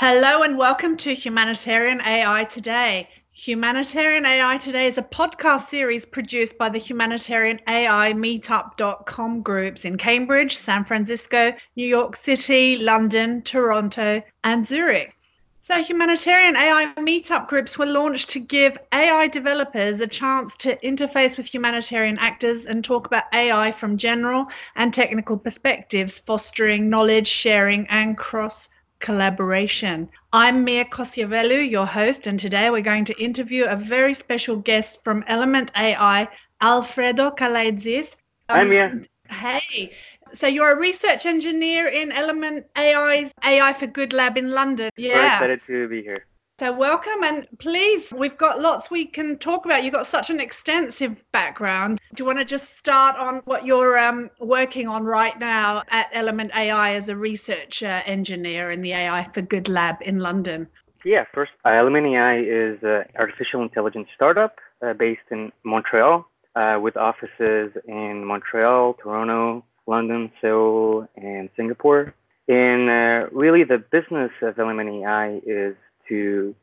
Hello and welcome to Humanitarian AI Today. Humanitarian AI Today is a podcast series produced by the Humanitarian AI Meetup.com groups in Cambridge, San Francisco, New York City, London, Toronto, and Zurich. So, humanitarian AI meetup groups were launched to give AI developers a chance to interface with humanitarian actors and talk about AI from general and technical perspectives, fostering knowledge sharing and cross collaboration. I'm Mia Kosciavelou, your host, and today we're going to interview a very special guest from Element AI, Alfredo Kalaitzis. Um, Hi, Mia. Hey. So you're a research engineer in Element AI's AI for Good Lab in London. Yeah. Very excited to be here. So, welcome and please, we've got lots we can talk about. You've got such an extensive background. Do you want to just start on what you're um, working on right now at Element AI as a research uh, engineer in the AI for Good Lab in London? Yeah, first, uh, Element AI is an artificial intelligence startup uh, based in Montreal uh, with offices in Montreal, Toronto, London, Seoul, and Singapore. And uh, really, the business of Element AI is to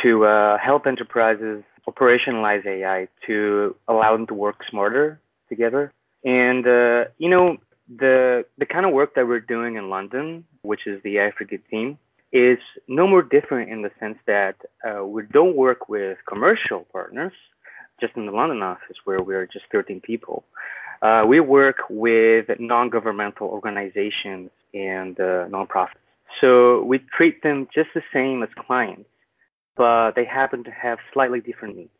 to uh, help enterprises operationalize AI to allow them to work smarter together. And uh, you know the the kind of work that we're doing in London, which is the AI for Good team, is no more different in the sense that uh, we don't work with commercial partners, just in the London office where we're just 13 people. Uh, we work with non-governmental organizations and uh, nonprofits. So we treat them just the same as clients, but they happen to have slightly different needs.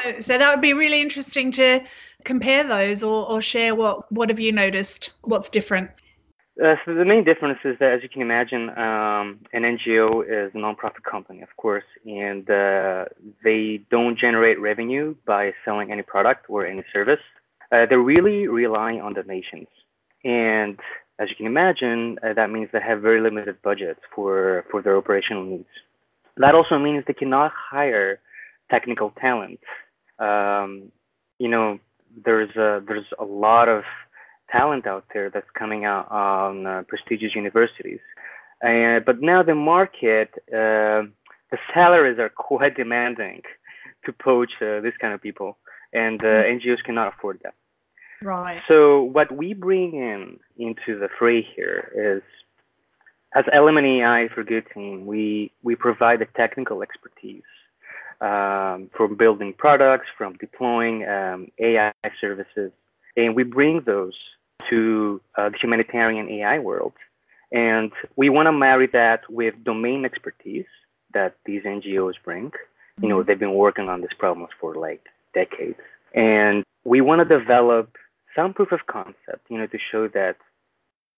So, so that would be really interesting to compare those or, or share what, what have you noticed? What's different? Uh, so the main difference is that, as you can imagine, um, an NGO is a nonprofit company, of course, and uh, they don't generate revenue by selling any product or any service. Uh, they really rely on donations, and as you can imagine, uh, that means they have very limited budgets for, for their operational needs. That also means they cannot hire technical talent. Um, you know, there's a, there's a lot of talent out there that's coming out on uh, prestigious universities. Uh, but now the market, uh, the salaries are quite demanding to poach uh, this kind of people, and uh, mm-hmm. NGOs cannot afford that. Right. So what we bring in into the fray here is, as Element AI for Good Team, we we provide the technical expertise um, from building products, from deploying um, AI services, and we bring those to uh, the humanitarian AI world. And we want to marry that with domain expertise that these NGOs bring. Mm-hmm. You know, mm-hmm. they've been working on these problems for like decades. And we want to develop some proof of concept, you know, to show that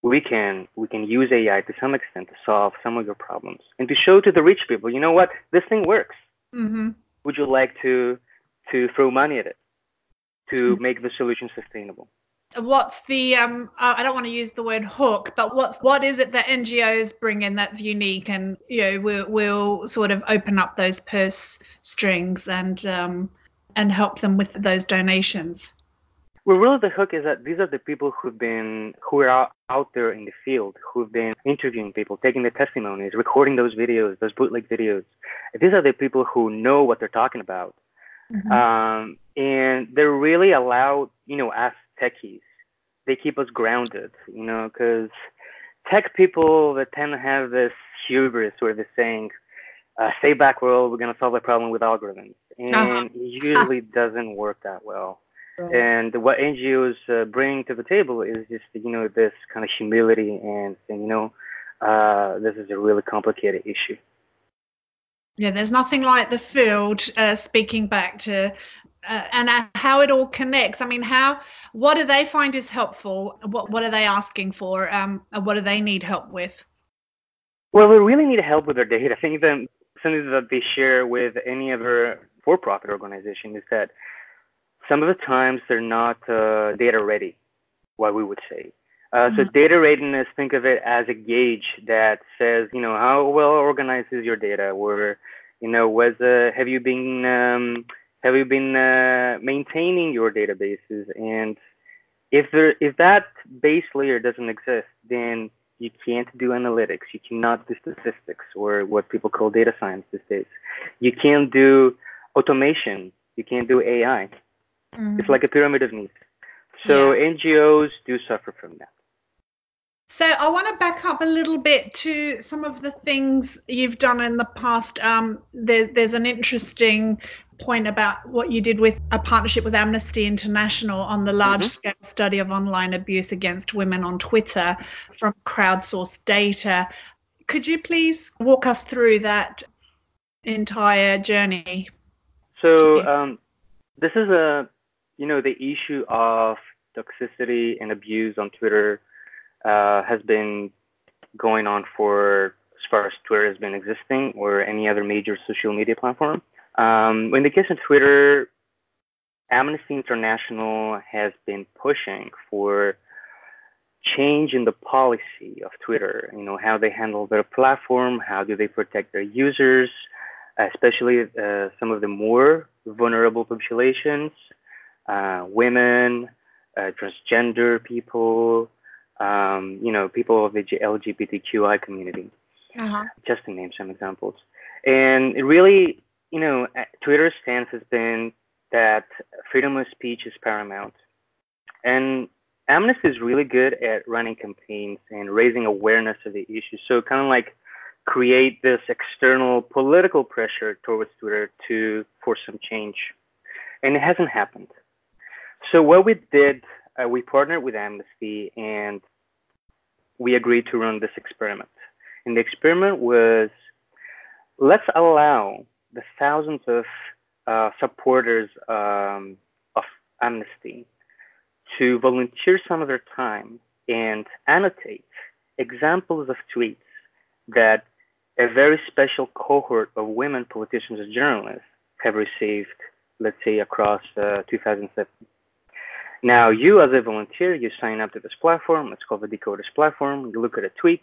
we can we can use AI to some extent to solve some of your problems, and to show to the rich people, you know what, this thing works. Mm-hmm. Would you like to to throw money at it to mm-hmm. make the solution sustainable? What's the um? I don't want to use the word hook, but what's what is it that NGOs bring in that's unique, and you know, we'll we'll sort of open up those purse strings and um and help them with those donations. Well, really, the hook is that these are the people who've been, who are out, there in the field, who've been interviewing people, taking the testimonies, recording those videos, those bootleg videos. These are the people who know what they're talking about. Mm-hmm. Um, and they're really allowed, you know, as techies, they keep us grounded, you know, because tech people that tend to have this hubris where they're saying, uh, stay back, world, we're going to solve the problem with algorithms. And uh-huh. it usually doesn't work that well. Right. And what NGOs uh, bring to the table is just you know this kind of humility and, and you know uh, this is a really complicated issue. Yeah, there's nothing like the field uh, speaking back to uh, and uh, how it all connects. I mean, how what do they find is helpful? What what are they asking for? Um, what do they need help with? Well, they really need help with their data. I think that something that they share with any other for-profit organization is that some of the times they're not uh, data ready, what we would say. Uh, mm-hmm. So data readiness, think of it as a gauge that says, you know, how well organized is your data? Or, you know, was uh, have you been um, have you been uh, maintaining your databases? And if there if that base layer doesn't exist, then You can't do analytics. You cannot do statistics or what people call data science these days. You can't do automation. You can't do AI. Mm. It's like a pyramid of needs. So yeah. NGOs do suffer from that. So I want to back up a little bit to some of the things you've done in the past. Um, there, there's an interesting point about what you did with a partnership with Amnesty International on the large mm-hmm. scale study of online abuse against women on Twitter from crowdsourced data. Could you please walk us through that entire journey? So, um, this is a, you know, the issue of toxicity and abuse on Twitter uh, has been going on for as far as Twitter has been existing or any other major social media platform. Um, in the case of Twitter, Amnesty International has been pushing for change in the policy of Twitter. You know how they handle their platform, how do they protect their users, especially uh, some of the more vulnerable populations, uh, women, uh, transgender people, um, you know, people of the LGBTQI community, uh-huh. just to name some examples. And it really you know, Twitter's stance has been that freedom of speech is paramount. And Amnesty is really good at running campaigns and raising awareness of the issue. So kind of like create this external political pressure towards Twitter to force some change. And it hasn't happened. So what we did, uh, we partnered with Amnesty and we agreed to run this experiment. And the experiment was let's allow the thousands of uh, supporters um, of Amnesty to volunteer some of their time and annotate examples of tweets that a very special cohort of women politicians and journalists have received, let's say, across uh, 2007. Now, you as a volunteer, you sign up to this platform. It's called the Decoders platform. You look at a tweet,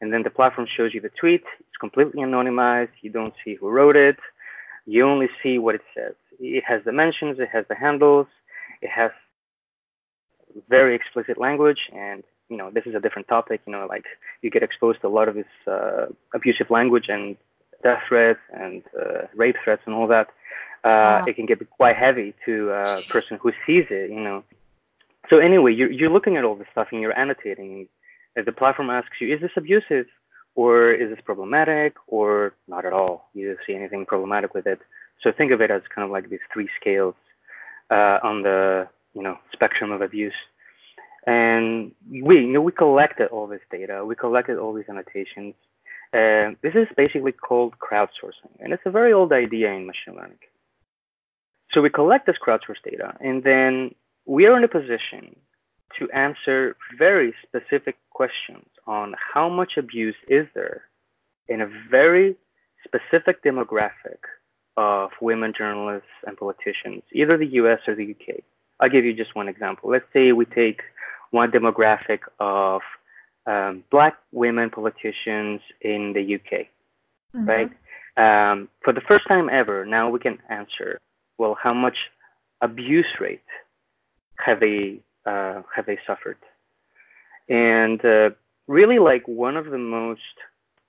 and then the platform shows you the tweet. It's completely anonymized. You don't see who wrote it. You only see what it says. It has dimensions, it has the handles, it has very explicit language, and you know this is a different topic. You know, like you get exposed to a lot of this uh, abusive language and death threats and uh, rape threats and all that. Uh, wow. It can get quite heavy to a person who sees it. You know. So anyway, you're you're looking at all this stuff and you're annotating if the platform asks you, is this abusive or is this problematic or not at all? You don't see anything problematic with it. So think of it as kind of like these three scales uh, on the you know spectrum of abuse. And we you know we collected all this data, we collected all these annotations. Uh, this is basically called crowdsourcing, and it's a very old idea in machine learning. So we collect this crowdsourced data, and then we are in a position to answer very specific questions on how much abuse is there in a very specific demographic of women journalists and politicians, either the US or the UK. I'll give you just one example. Let's say we take one demographic of um, black women politicians in the UK, mm-hmm. right? Um, for the first time ever, now we can answer, well, how much abuse rate have they uh, have they suffered? And uh, really, like one of the most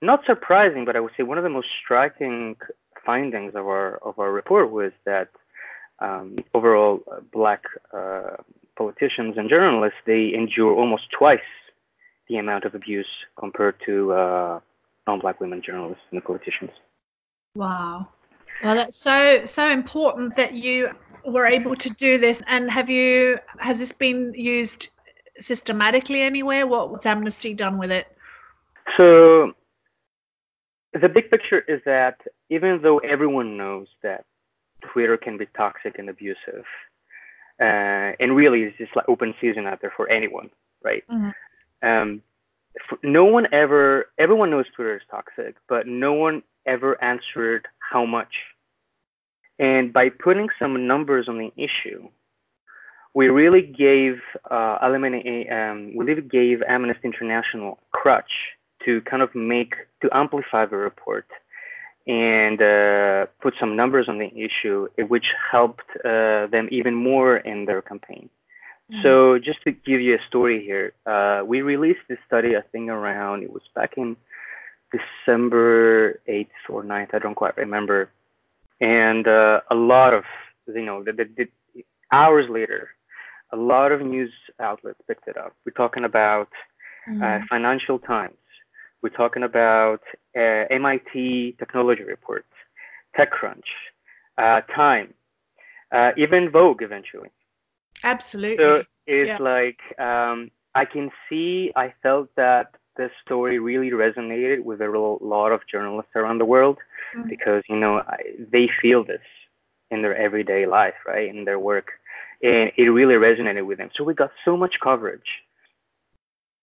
not surprising, but I would say one of the most striking findings of our of our report was that um, overall, uh, black uh, politicians and journalists they endure almost twice the amount of abuse compared to uh, non-black women journalists and politicians. Wow. Well, that's so so important that you were able to do this. And have you has this been used systematically anywhere? What, what's Amnesty done with it? So the big picture is that even though everyone knows that Twitter can be toxic and abusive, uh, and really it's just like open season out there for anyone, right? Mm-hmm. Um, no one ever, everyone knows Twitter is toxic, but no one ever answered how much. And by putting some numbers on the issue, we really gave uh, um, we really gave Amnesty International a crutch to kind of make to amplify the report and uh, put some numbers on the issue, which helped uh, them even more in their campaign. Mm-hmm. So just to give you a story here, uh, we released this study, I think around, it was back in December 8th or 9th, I don't quite remember. And uh, a lot of, you know, the, the, the, hours later, a lot of news outlets picked it up. We're talking about uh, mm-hmm. uh, Financial Times. We're talking about uh, MIT Technology Report, TechCrunch, uh, Time, uh, even Vogue eventually. Absolutely. So it's yeah. like um, I can see. I felt that this story really resonated with a lot of journalists around the world mm-hmm. because you know I, they feel this in their everyday life, right, in their work, and it really resonated with them. So we got so much coverage.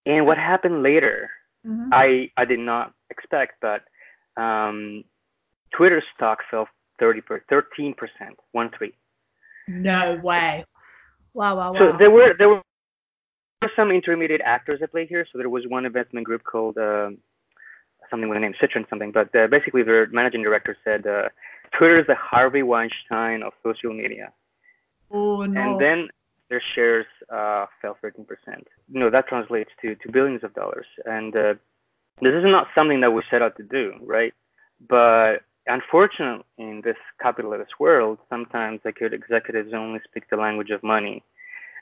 And what happened later, mm-hmm. I I did not expect, but um, Twitter stock fell 30 per 13 percent, one three. No way. Wow, wow, wow. So there were there were some intermediate actors at play here. So there was one investment group called uh, something with the name Citron something, but uh, basically their managing director said uh, Twitter is the Harvey Weinstein of social media. Oh no. And then their shares uh, fell 13%. You know that translates to to billions of dollars, and uh, this is not something that we set out to do, right? But unfortunately, in this capitalist world, sometimes like executives only speak the language of money.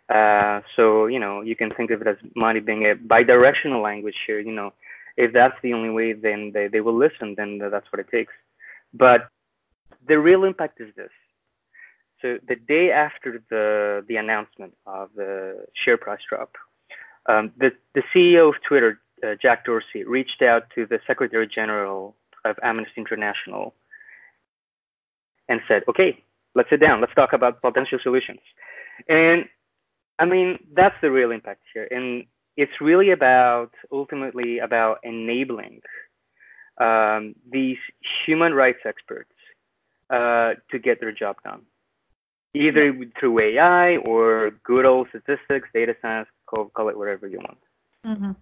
Uh, so you know you can think of it as money being a bidirectional language here. You know, if that's the only way, then they, they will listen. Then that's what it takes. But the real impact is this. So the day after the the announcement of the share price drop, um, the the CEO of Twitter, uh, Jack Dorsey, reached out to the Secretary General of Amnesty International and said, okay, let's sit down, let's talk about potential solutions. And I mean, that's the real impact here. And it's really about ultimately about enabling um, these human rights experts uh, to get their job done, either through AI or good old statistics, data science, call, call it whatever you want. Mm-hmm.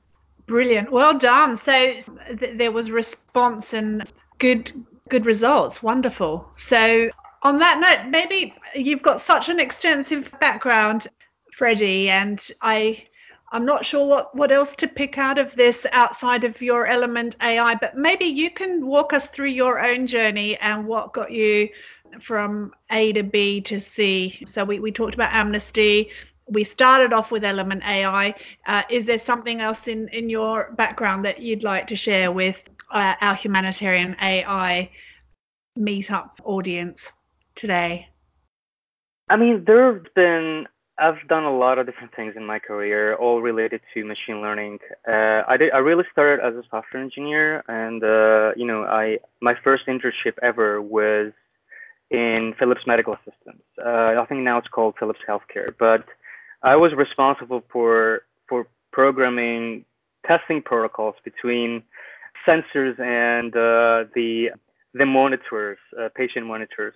Brilliant. Well done. So th- there was response and good good results. Wonderful. So on that note, maybe you've got such an extensive background, Freddie, and I I'm not sure what, what else to pick out of this outside of your element AI, but maybe you can walk us through your own journey and what got you from A to B to C. So we, we talked about amnesty, we started off with element ai uh, is there something else in in your background that you'd like to share with uh, our humanitarian ai meetup audience today? I mean there have been i've done a lot of different things in my career all related to machine learning uh, i did i really started as a software engineer and uh, you know i my first internship ever was in philips medical systems uh, i think now it's called philips healthcare but I was responsible for for programming testing protocols between sensors and uh, the the monitors, uh, patient monitors.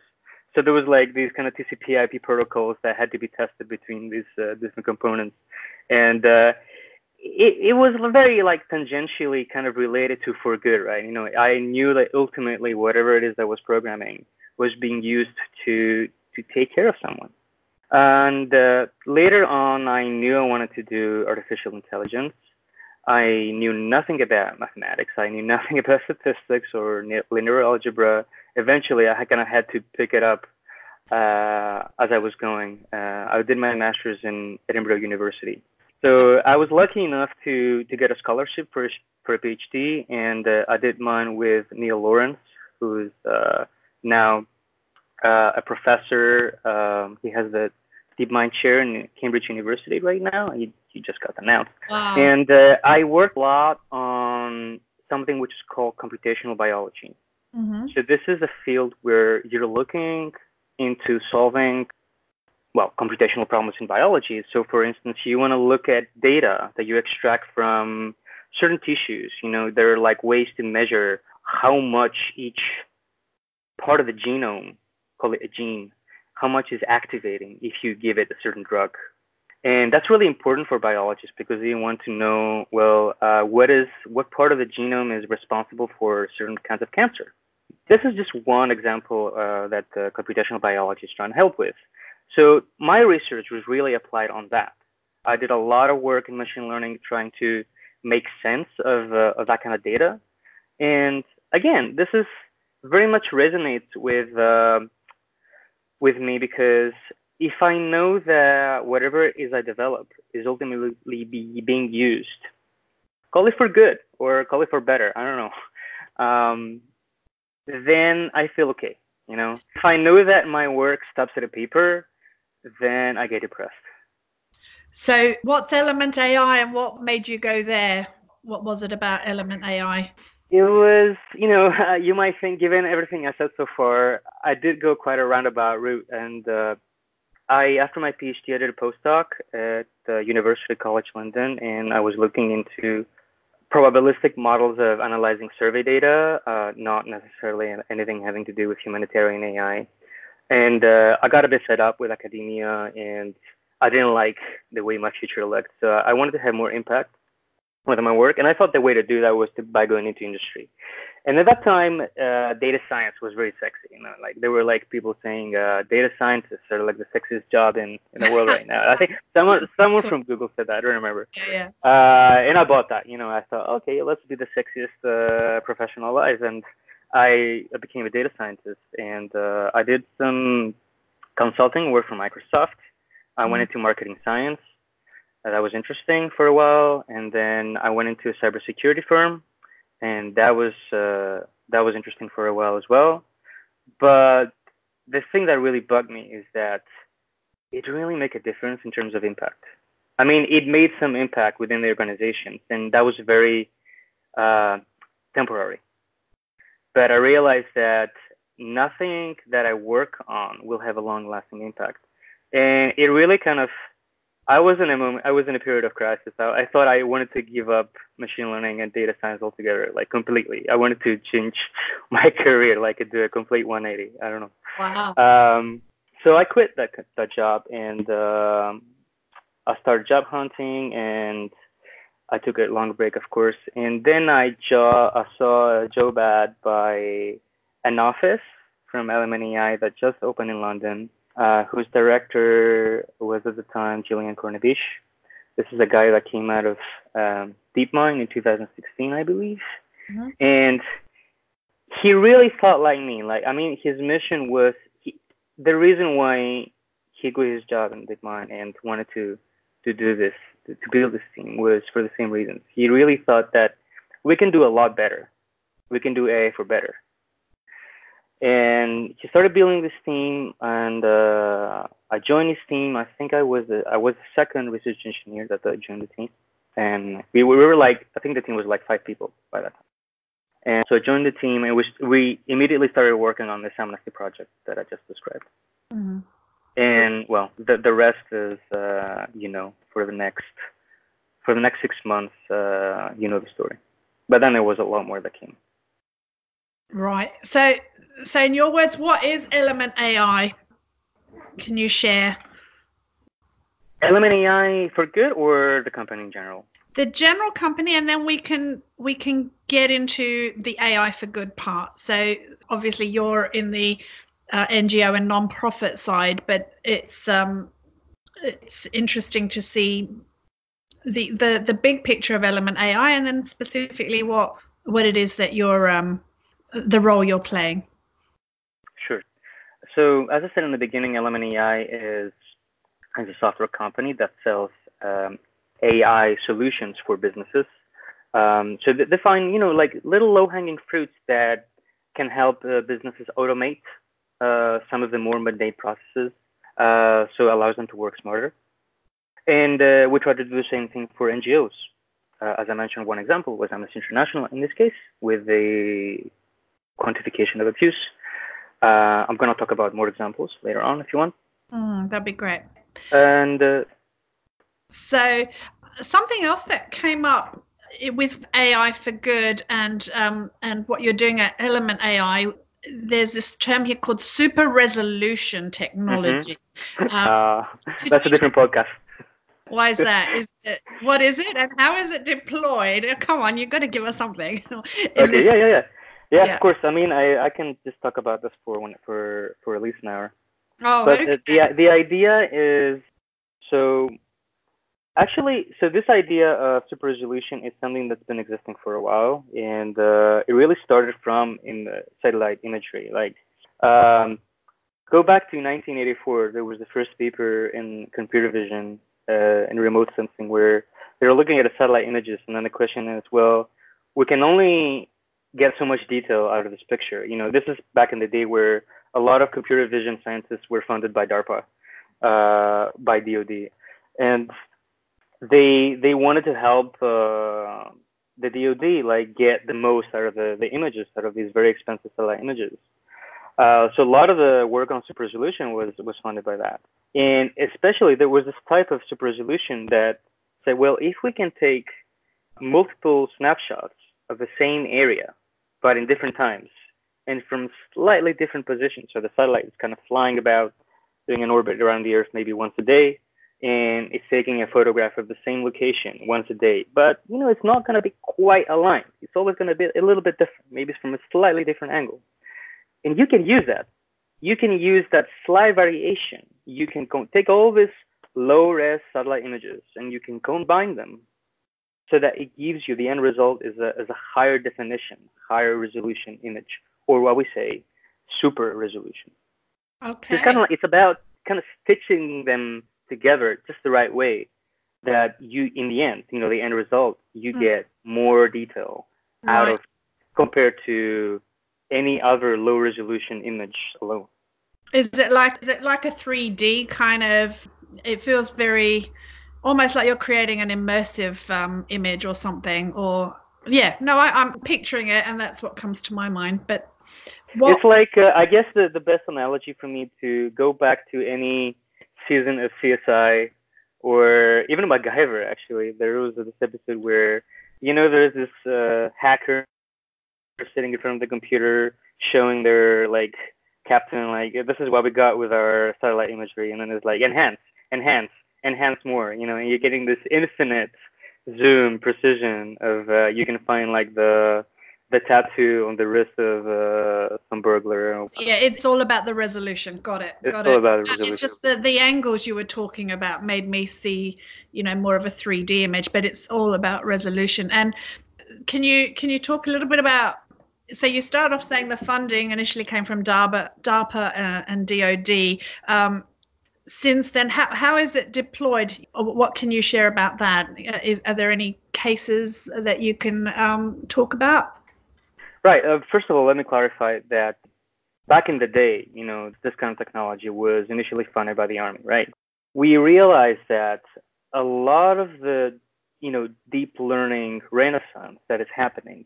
So there was like these kind of TCP/IP protocols that had to be tested between these uh, different components, and uh, it, it was very like tangentially kind of related to for good, right? You know, I knew that ultimately whatever it is that was programming was being used to to take care of someone. And uh, later on, I knew I wanted to do artificial intelligence. I knew nothing about mathematics. I knew nothing about statistics or linear algebra. Eventually, I kind of had to pick it up uh, as I was going. Uh, I did my master's in Edinburgh University. So I was lucky enough to, to get a scholarship for, for a PhD, and uh, I did mine with Neil Lawrence, who is uh, now uh, a professor. Um, he has the DeepMind chair in Cambridge University right now. He, he just got announced. Wow. And uh, I work a lot on something which is called computational biology. Mm-hmm. So this is a field where you're looking into solving well computational problems in biology. So for instance, you want to look at data that you extract from certain tissues. You know, there are like ways to measure how much each part of the genome call it a gene, how much is activating if you give it a certain drug. And that's really important for biologists because they want to know, well, uh, what is what part of the genome is responsible for certain kinds of cancer. This is just one example uh, that uh, computational is trying to help with. So my research was really applied on that. I did a lot of work in machine learning trying to make sense of, uh, of that kind of data. And again, this is very much resonates with uh, with me because if I know that whatever is I develop is ultimately be being used, call it for good or call it for better, I don't know. Um, then I feel okay. You know, if I know that my work stops at a paper, then I get depressed. So, what's Element AI and what made you go there? What was it about Element AI? It was, you know, uh, you might think, given everything I said so far, I did go quite a roundabout route. And uh, I, after my PhD, I did a postdoc at the University College London, and I was looking into probabilistic models of analyzing survey data, uh, not necessarily anything having to do with humanitarian AI. And uh, I got a bit fed up with academia, and I didn't like the way my future looked. So I wanted to have more impact with my work, and I thought the way to do that was to, by going into industry. And at that time, uh, data science was very sexy. You know, like there were like people saying uh, data scientists are like the sexiest job in, in the world right now. I think someone someone from Google said that. I don't remember. Yeah. Uh, and I bought that. You know, I thought, okay, let's be the sexiest uh, professional alive, and I became a data scientist, and uh, I did some consulting work for Microsoft. I went mm-hmm. into marketing science. Uh, that was interesting for a while, and then I went into a cybersecurity firm, and that was uh, that was interesting for a while as well. But the thing that really bugged me is that it really make a difference in terms of impact. I mean, it made some impact within the organization, and that was very uh, temporary. But I realized that nothing that I work on will have a long-lasting impact, and it really kind of I was in a moment. I was in a period of crisis. I, I, thought I wanted to give up machine learning and data science altogether, like completely. I wanted to change my career, like do a complete 180. I don't know. Wow. Um, so I quit that that job and um, I started job hunting and I took a long break, of course. And then I, jo- I saw a job ad by an office from AI that just opened in London uh, whose director was at the time Julien Cornebise. This is a guy that came out of um, DeepMind in 2016, I believe. Mm-hmm. And he really thought like me. Like, I mean, his mission was he, the reason why he quit his job in DeepMind and wanted to to do this, to, to build this team, was for the same reasons. He really thought that we can do a lot better. We can do AI for better and he started building this team and uh, i joined his team. I think i was the, i was the second research engineer that joined the team. And we, we were like i think the team was like five people by that time. And so i joined the team and we, we immediately started working on this amnesty project that i just described. Mm-hmm. and well the, the rest is uh, you know for the next for the next six months uh, you know the story. But then there was a lot more that came right so so in your words, what is Element AI? Can you share? Element AI for good or the company in general? The general company, and then we can we can get into the AI for good part. So obviously you're in the uh, NGO and non-profit side, but it's um, it's interesting to see the, the the big picture of Element AI, and then specifically what what it is that you're um, the role you're playing. Sure. So as I said in the beginning, Element AI is, is a software company that sells um, AI solutions for businesses. Um, so they find, you know, like little low-hanging fruits that can help uh, businesses automate uh, some of the more mundane processes. Uh, so it allows them to work smarter. And uh, we try to do the same thing for NGOs. Uh, as I mentioned, one example was Amnesty International in this case, with the quantification of abuse. Uh, I'm going to talk about more examples later on if you want. Mm, that'd be great. And uh, so, something else that came up with AI for good and um, and what you're doing at Element AI, there's this term here called super resolution technology. Mm-hmm. Um, uh, that's a different podcast. Why is that? Is it, what is it, and how is it deployed? Come on, you've got to give us something. okay, this, yeah, yeah, yeah. Yeah, yeah, of course. I mean, I, I can just talk about this for one for for at least an hour. Oh, but okay. the the idea is so Actually, so this idea of super resolution is something that's been existing for a while, and uh, it really started from in the satellite imagery. Like, um, go back to 1984, there was the first paper in computer vision uh, and remote sensing where they were looking at satellite images, and then the question is, well, we can only get so much detail out of this picture. You know, this is back in the day where a lot of computer vision scientists were funded by DARPA, uh, by DoD, and they they wanted to help uh, the DoD like get the most out of the, the images out of these very expensive satellite images. Uh, so a lot of the work on super resolution was was funded by that, and especially there was this type of super resolution that said, well, if we can take multiple snapshots of the same area, but in different times and from slightly different positions, so the satellite is kind of flying about, doing an orbit around the Earth maybe once a day, and it's taking a photograph of the same location once a day. But you know, it's not going to be quite aligned. It's always going to be a little bit different, maybe it's from a slightly different angle. And you can use that. You can use that slight variation. You can take all these low-res satellite images and you can combine them so that it gives you the end result is a, is a higher definition, higher resolution image, or what we say, super resolution. Okay. it's kind of like, it's about kind of stitching them together just the right way that you in the end you know the end result you mm. get more detail right. out of compared to any other low resolution image alone is it like is it like a 3d kind of it feels very almost like you're creating an immersive um, image or something or yeah no I, i'm picturing it and that's what comes to my mind but what... it's like uh, i guess the, the best analogy for me to go back to any season of CSI or even MacGyver. Actually, there was this episode where you know there's this uh, hacker sitting in front of the computer showing their like captain like this is what we got with our satellite imagery, and then it's like enhance, enhance, enhance more. You know, and you're getting this infinite zoom precision of uh, you can find like the the tattoo on the wrist of uh, some burglar. Yeah, it's all about the resolution. Got it. It's Got all it. about the resolution. It's just the the angles you were talking about made me see, you know, more of a 3D image, but it's all about resolution. And can you can you talk a little bit about? So you start off saying the funding initially came from DARPA, DARPA uh, and DoD. Um, since then, how, how is it deployed? What can you share about that? Uh, are there any cases that you can um, talk about? Right. Uh, first of all, let me clarify that back in the day, you know, this kind of technology was initially funded by the Army, right? We realized that a lot of the, you know, deep learning renaissance that is happening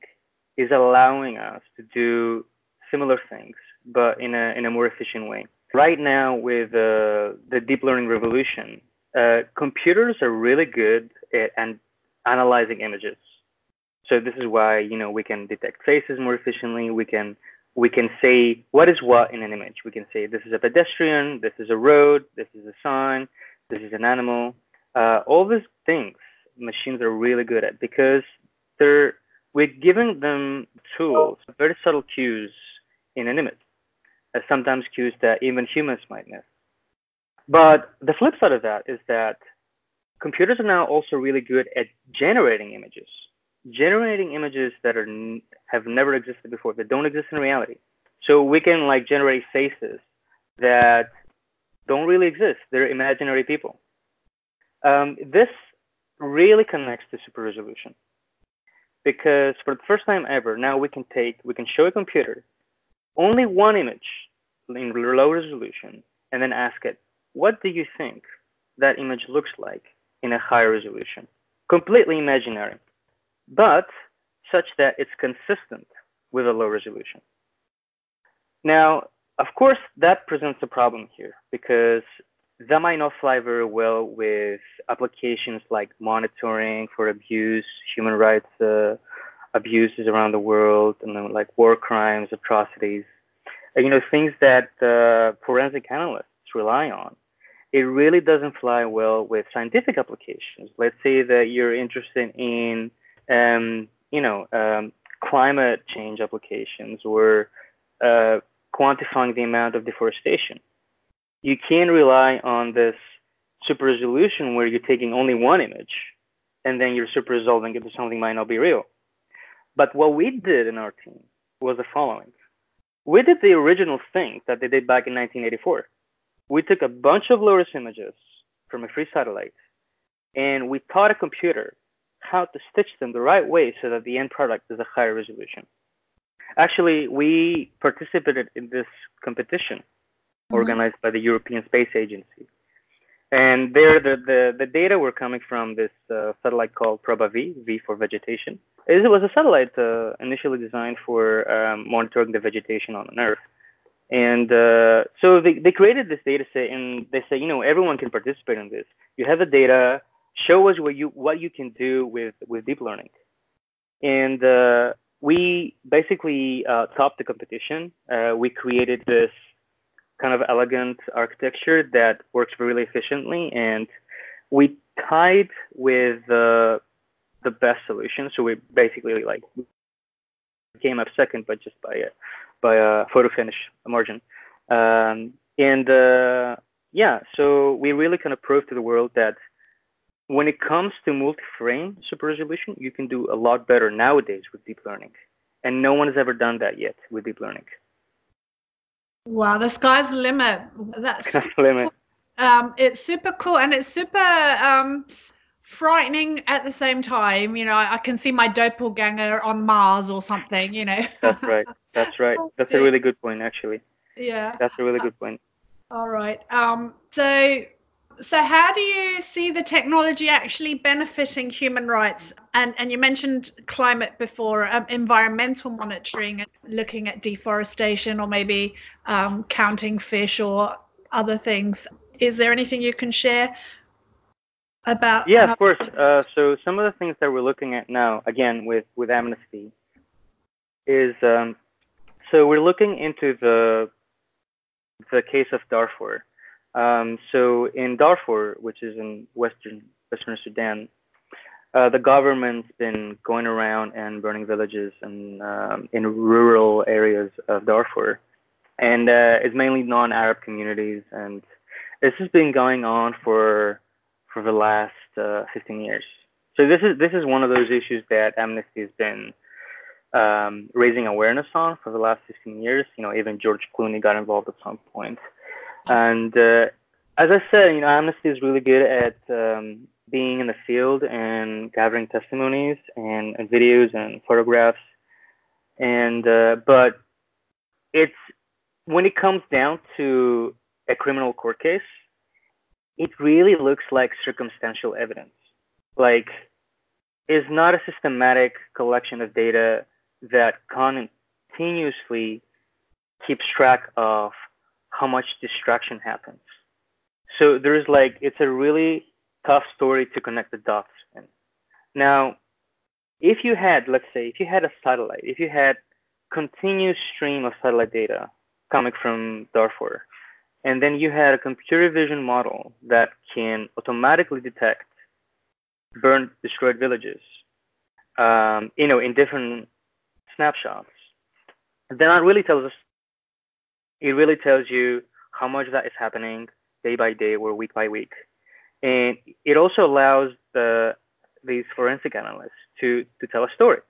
is allowing us to do similar things, but in a, in a more efficient way. Right now, with uh, the deep learning revolution, uh, computers are really good at an analyzing images so this is why you know we can detect faces more efficiently. We can we can say what is what in an image. We can say this is a pedestrian, this is a road, this is a sign, this is an animal. Uh, all these things machines are really good at because they're we're giving them tools, very subtle cues in an image, sometimes cues that even humans might miss. But the flip side of that is that computers are now also really good at generating images generating images that are have never existed before that don't exist in reality. So we can like generate faces that don't really exist. They're imaginary people. Um, this really connects to super resolution. Because for the first time ever now we can take we can show a computer only one image in low resolution and then ask it what do you think that image looks like in a high resolution completely imaginary but such that it's consistent with a low resolution. Now, of course, that presents a problem here because that might not fly very well with applications like monitoring for abuse, human rights uh, abuses around the world, and then like war crimes, atrocities, you know, things that uh, forensic analysts rely on. It really doesn't fly well with scientific applications. Let's say that you're interested in um, you know, um, climate change applications or uh, quantifying the amount of deforestation. You can rely on this super resolution where you're taking only one image and then you're super resolving it to something might not be real. But what we did in our team was the following. We did the original thing that they did back in 1984. We took a bunch of low-res images from a free satellite and we taught a computer how to stitch them the right way so that the end product is a higher resolution. Actually, we participated in this competition mm-hmm. organized by the European Space Agency. And there, the, the, the data were coming from this uh, satellite called PROBA-V, V for vegetation. It was a satellite uh, initially designed for um, monitoring the vegetation on Earth. And uh, so they, they created this data set and they say, you know, everyone can participate in this. You have the data, show us what you, what you can do with, with deep learning. And uh, we basically uh, topped the competition. Uh, we created this kind of elegant architecture that works really efficiently, and we tied with the the best solution. So we basically like came up second, but just by a by a photo finish margin. Um, and uh, yeah, so we really kind of proved to the world that when it comes to multi-frame super resolution, you can do a lot better nowadays with deep learning. And no one has ever done that yet with deep learning. Wow, the sky's the limit. That's the limit. Um, it's super cool and it's super um, frightening at the same time. You know, I, I, can see my doppelganger on Mars or something. You know. That's right. That's right. That's a really good point, actually. Yeah. That's a really good point. All right. Um, so so, how do you see the technology actually benefiting human rights? And, and you mentioned climate before, um, environmental monitoring, and looking at deforestation, or maybe um, counting fish or other things. Is there anything you can share about? Yeah, of course. Uh, so, some of the things that we're looking at now, again with with Amnesty, is um, so we're looking into the the case of Darfur um, so in Darfur, which is in western Western Sudan, uh, the government's been going around and burning villages and um, in rural areas of Darfur, and uh, it's mainly non-Arab communities, and this has been going on for for the last uh, 15 years. So this is this is one of those issues that Amnesty has been um, raising awareness on for the last 15 years. You know, even George Clooney got involved at some point. And uh, as I said, you know, Amnesty is really good at um, being in the field and gathering testimonies and, and videos and photographs. And uh, but it's when it comes down to a criminal court case, it really looks like circumstantial evidence. Like, it's not a systematic collection of data that continuously keeps track of how much distraction happens. So there's like it's a really tough story to connect the dots in. Now, if you had, let's say, if you had a satellite, if you had continuous stream of satellite data coming from Darfur, and then you had a computer vision model that can automatically detect burned, destroyed villages, um, you know, in different snapshots, then that really tells us it really tells you how much that is happening day by day or week by week. And it also allows the these forensic analysts to to tell a story.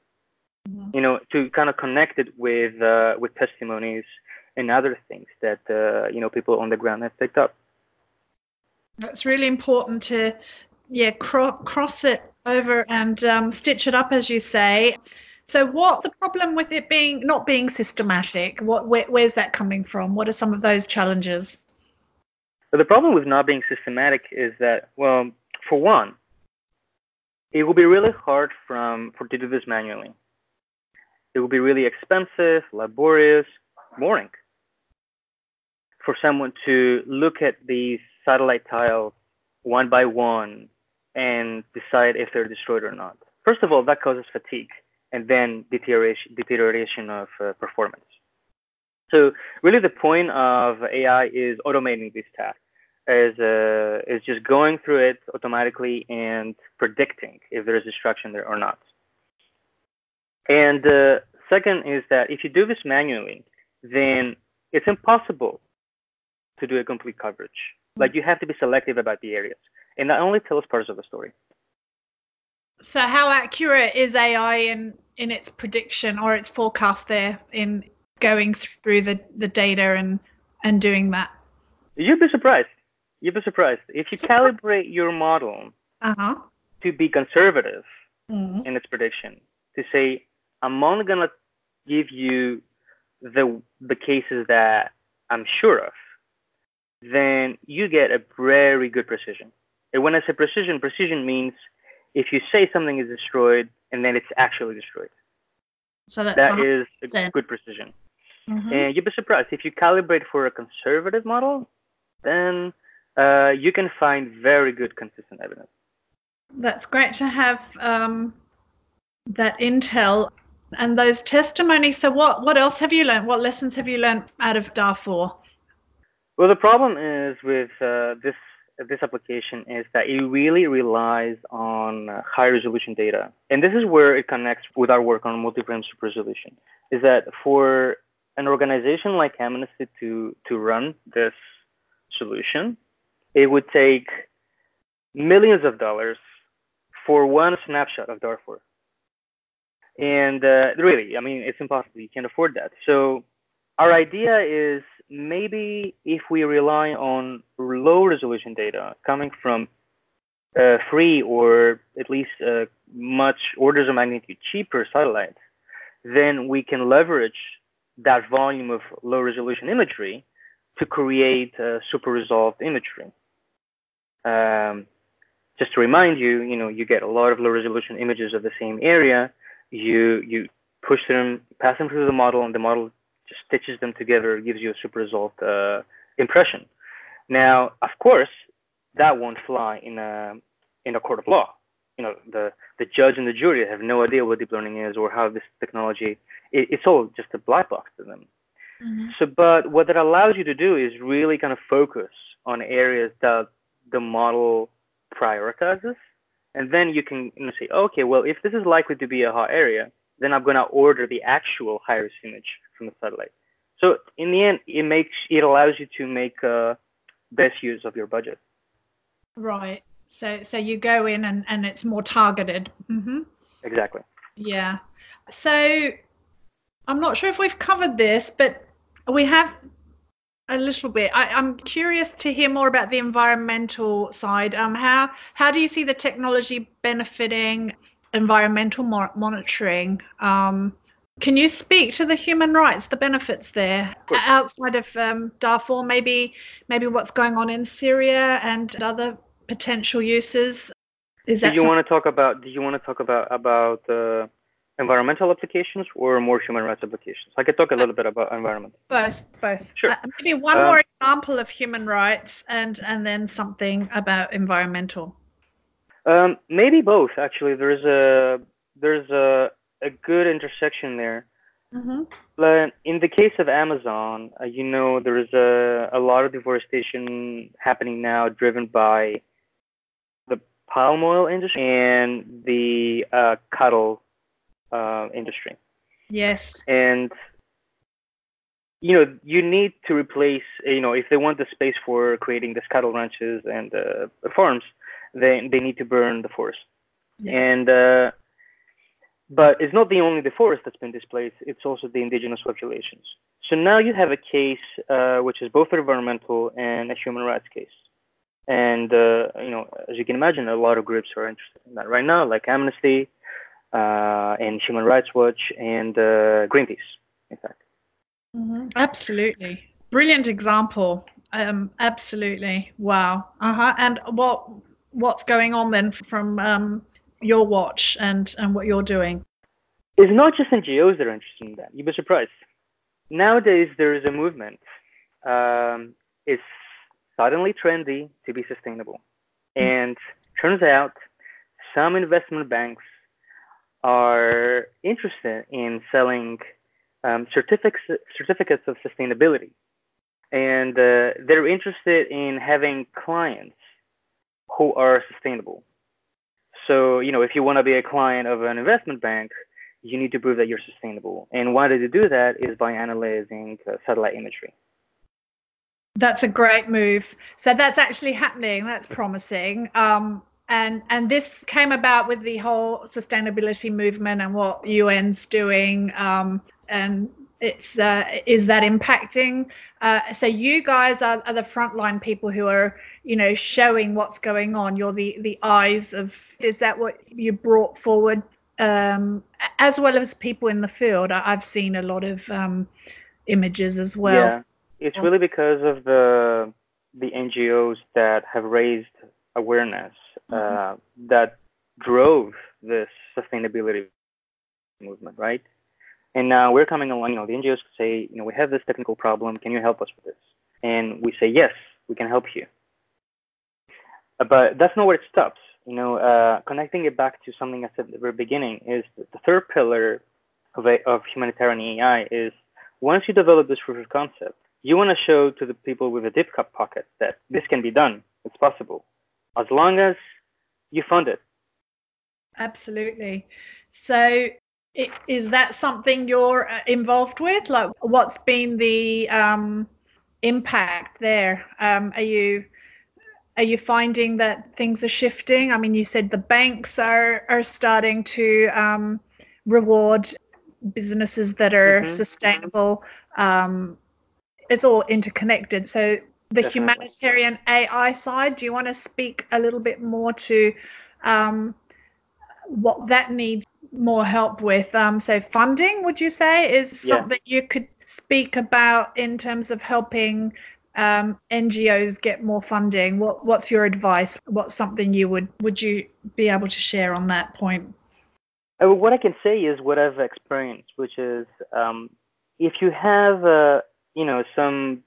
Mm-hmm. You know, to kind of connect it with uh, with testimonies and other things that uh, you know people on the ground have picked up. That's really important to yeah cro- cross it over and um, stitch it up as you say. So, what's the problem with it being not being systematic? What where, where's that coming from? What are some of those challenges? But the problem with not being systematic is that, well, for one, it will be really hard from for to do this manually. It will be really expensive, laborious, boring for someone to look at these satellite tiles one by one and decide if they're destroyed or not. First of all, that causes fatigue and then deterioration, deterioration of uh, performance. So really the point of AI is automating this task, is, uh, is just going through it automatically and predicting if there is destruction there or not. And uh, second is that if you do this manually, then it's impossible to do a complete coverage. Like you have to be selective about the areas, and not only tell us parts of the story. So, how accurate is AI in in its prediction or its forecast there in going through the the data and and doing that? You'd be surprised. You'd be surprised if you calibrate your model uh-huh. to be conservative mm-hmm. in its prediction. To say, I'm only gonna give you the the cases that I'm sure of, then you get a very good precision. And when I say precision, precision means if you say something is destroyed and then it's actually destroyed. So that's that is a good precision. Mm-hmm. And you'd be surprised if you calibrate for a conservative model, then uh, you can find very good consistent evidence. That's great to have um, that intel and those testimonies. So, what what else have you learned? What lessons have you learned out of Darfur? Well, the problem is with uh, this this application is that it really relies on uh, high resolution data, and this is where it connects with our work on multi-frame super resolution. Is that for an organization like Amnesty to to run this solution, it would take millions of dollars for one snapshot of Darfur. And uh, really, I mean, it's impossible. You can't afford that. So our idea is maybe if we rely on low resolution data coming from uh, free or at least uh, much orders of magnitude cheaper satellites, then we can leverage that volume of low resolution imagery to create uh, super resolved imagery. Um, just to remind you, you know, you get a lot of low resolution images of the same area. You you push them, pass them through the model, and the model just stitches them together, gives you a super result uh, impression. Now, of course, that won't fly in a in a court of law. You know, the the judge and the jury have no idea what deep learning is or how this technology. It, it's all just a black box to them. Mm-hmm. So, but what that allows you to do is really kind of focus on areas that the model prioritizes, and then you can you know, say, okay, well, if this is likely to be a hot area, then I'm going to order the actual high-res image from the satellite. So in the end, it makes it allows you to make uh, best use of your budget. Right. So so you go in and and it's more targeted. Mm-hmm. Exactly. Yeah. So I'm not sure if we've covered this, but we have a little bit. I, am curious to hear more about the environmental side. Um, how how do you see the technology benefiting environmental mo- monitoring? Um, can you speak to the human rights, the benefits there outside of um, Darfur? Maybe maybe what's going on in Syria and other potential uses. Is that? Do you want to talk about? Do you want to talk about about? Uh environmental applications or more human rights applications? I could talk a little bit about environment. Both, both. Sure. Uh, maybe one uh, more example of human rights and and then something about environmental. Um, maybe both. Actually, there's a there's a a good intersection there. Mm-hmm. But in the case of Amazon, uh, you know, there is a a lot of deforestation happening now, driven by the palm oil industry and the uh, cattle uh, industry. Yes. And you know, you need to replace. You know, if they want the space for creating these cattle ranches and uh, farms, then they need to burn the forest. Yeah. And uh, but it's not the only the forest that's been displaced. It's also the indigenous populations. So now you have a case uh, which is both an environmental and a human rights case. And uh, you know, as you can imagine, a lot of groups are interested in that right now, like Amnesty, uh, and Human Rights Watch and uh, Greenpeace, in fact. Mm-hmm. Absolutely. Brilliant example. Um, absolutely. Wow. Uh-huh. And what what's going on then from um, your watch and, and what you're doing? It's not just NGOs that are interested in that. You'd be surprised. Nowadays, there is a movement. Um, it's suddenly trendy to be sustainable. And turns out some investment banks are interested in selling um, certificates certificates of sustainability, and uh, they're interested in having clients who are sustainable. So you know, if you want to be a client of an investment bank, you need to prove that you're sustainable. And one way to do that is by analyzing uh, satellite imagery. That's a great move. So that's actually happening. That's promising. Um, and and this came about with the whole sustainability movement and what UN's doing. Um, and it's uh, is that impacting? Uh, so you guys are, are the frontline people who are you know showing what's going on. You're the the eyes of. Is that what you brought forward? Um, as well as people in the field, I, have seen a lot of um, images as well. Yeah, it's really because of the the NGOs that have raised awareness mm-hmm. uh, that drove this sustainability movement, right? And now we're coming along, you know, the NGOs say, you know, we have this technical problem. Can you help us with this? And we say, yes, we can help you. Uh, but that's not where it stops. You know, uh, connecting it back to something I said at the very beginning is the third pillar of, a, of humanitarian AI is once you develop this proof of concept, you want to show to the people with a deep cup pocket that this can be done. It's possible, as long as you fund it. Absolutely. So is that something you're uh, involved with? Like, what's been the um, impact there? Um, are you are you finding that things are shifting? I mean, you said the banks are are starting to um, reward businesses that are mm-hmm. sustainable. Um, it's all interconnected. So the Definitely. humanitarian AI side, do you want to speak a little bit more to um, what that needs more help with. Um, so funding, would you say, is yeah. something you could speak about in terms of helping um, NGOs get more funding? What What's your advice? What's something you would would you be able to share on that point? Uh, what I can say is what I've experienced, which is um, if you have uh, you know some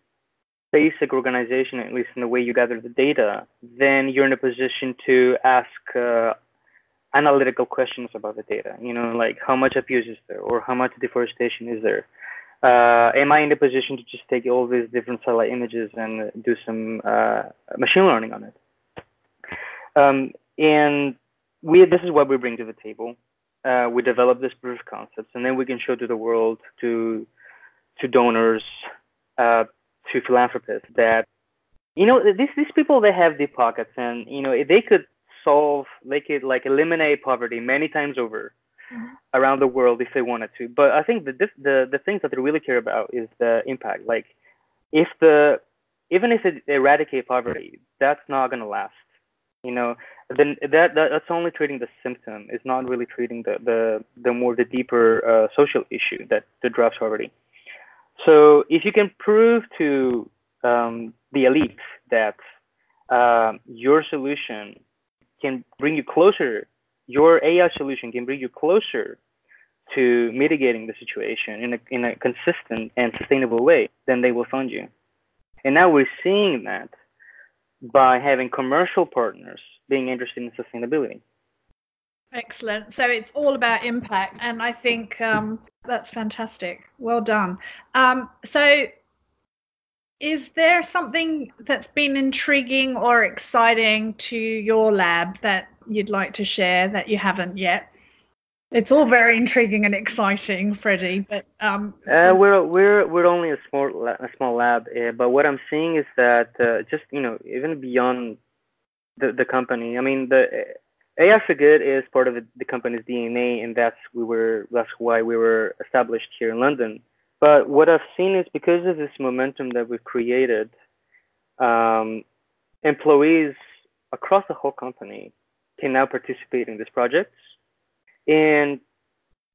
basic organization, at least in the way you gather the data, then you're in a position to ask uh, analytical questions about the data. You know, like how much abuse is there, or how much deforestation is there. Uh, am I in the position to just take all these different satellite images and do some uh, machine learning on it? Um, and we, this is what we bring to the table. Uh, we develop this proof of concepts, and then we can show to the world, to to donors, uh, to philanthropists that you know these these people they have deep pockets, and you know they could solve, they could like eliminate poverty many times over mm-hmm. around the world if they wanted to. But I think the the the things that they really care about is the impact. Like if the even if it eradicate poverty, that's not gonna last. You know, then that, that that's only treating the symptom. It's not really treating the the the more the deeper uh, social issue that that drives poverty. So if you can prove to um, the elite that uh, your solution can bring you closer, your AI solution can bring you closer to mitigating the situation in a, in a consistent and sustainable way, then they will fund you. And now we're seeing that by having commercial partners being interested in sustainability. Excellent. So it's all about impact, and I think um, that's fantastic. Well done. Um, so is there something that's been intriguing or exciting to your lab that you'd like to share that you haven't yet? It's all very intriguing and exciting, Freddie. But um, uh, we're we're we're only a small a small lab, uh, but what I'm seeing is that uh, just you know even beyond the the company. I mean the AI for Good is part of the, the company's DNA, and that's we were that's why we were established here in London. But what I've seen is because of this momentum that we've created, um, employees across the whole company can now participate in these projects. And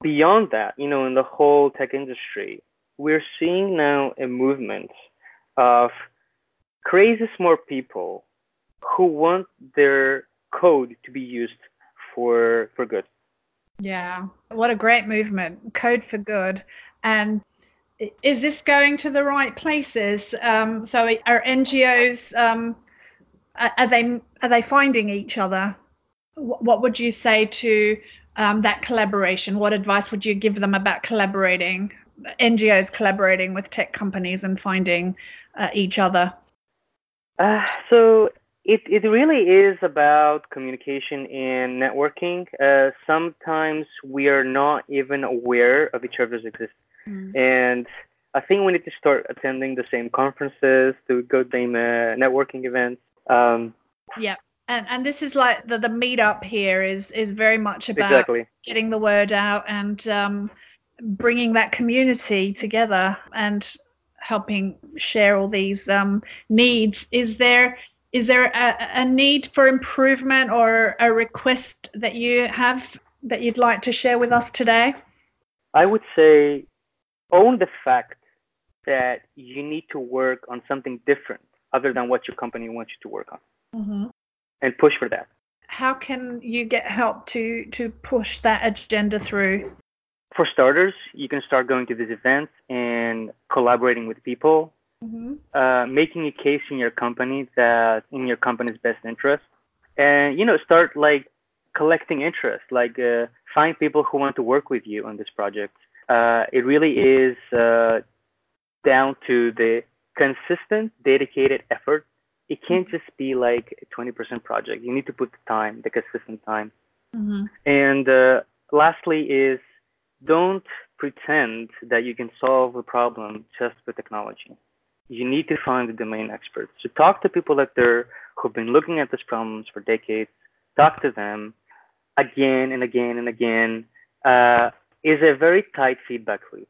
beyond that, you know, in the whole tech industry, we're seeing now a movement of crazy smart people who want their code to be used for for good. Yeah, what a great movement. Code for good. And is this going to the right places? Um, so are NGOs um, are they are they finding each other? What would you say to um, that collaboration? What advice would you give them about collaborating? NGOs collaborating with tech companies and finding uh, each other. Uh, so it it really is about communication and networking. Uh, sometimes we are not even aware of each other's existence Mm. And I think we need to start attending the same conferences, to go to same uh, networking events. Um, yeah, and and this is like the the meetup here is is very much about exactly. getting the word out and um, bringing that community together and helping share all these um, needs. Is there is there a, a need for improvement or a request that you have that you'd like to share with us today? I would say own the fact that you need to work on something different other than what your company wants you to work on mm-hmm. and push for that how can you get help to to push that agenda through for starters you can start going to these events and collaborating with people mm-hmm. uh, making a case in your company that in your company's best interest and you know start like collecting interest like uh, find people who want to work with you on this project uh, it really is uh, down to the consistent, dedicated effort. It can't just be like a 20% project. You need to put the time, the consistent time. Mm-hmm. And uh, lastly, is don't pretend that you can solve a problem just with technology. You need to find the domain experts. So talk to people that they're who've been looking at these problems for decades. Talk to them again and again and again. Uh, is a very tight feedback loop.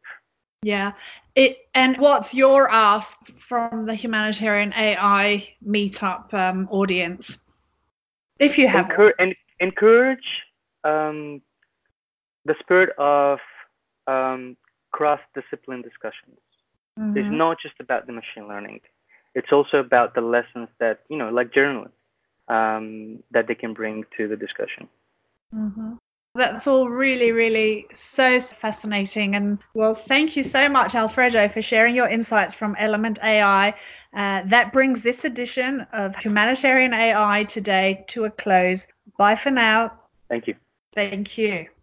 Yeah. It and what's your ask from the humanitarian AI meetup um, audience, if you have Encour- and encourage um, the spirit of um, cross-discipline discussions. Mm-hmm. It's not just about the machine learning; it's also about the lessons that you know, like journalists, um, that they can bring to the discussion. Mm-hmm. That's all really, really so fascinating. And well, thank you so much, Alfredo, for sharing your insights from Element AI. Uh, that brings this edition of Humanitarian AI today to a close. Bye for now. Thank you. Thank you.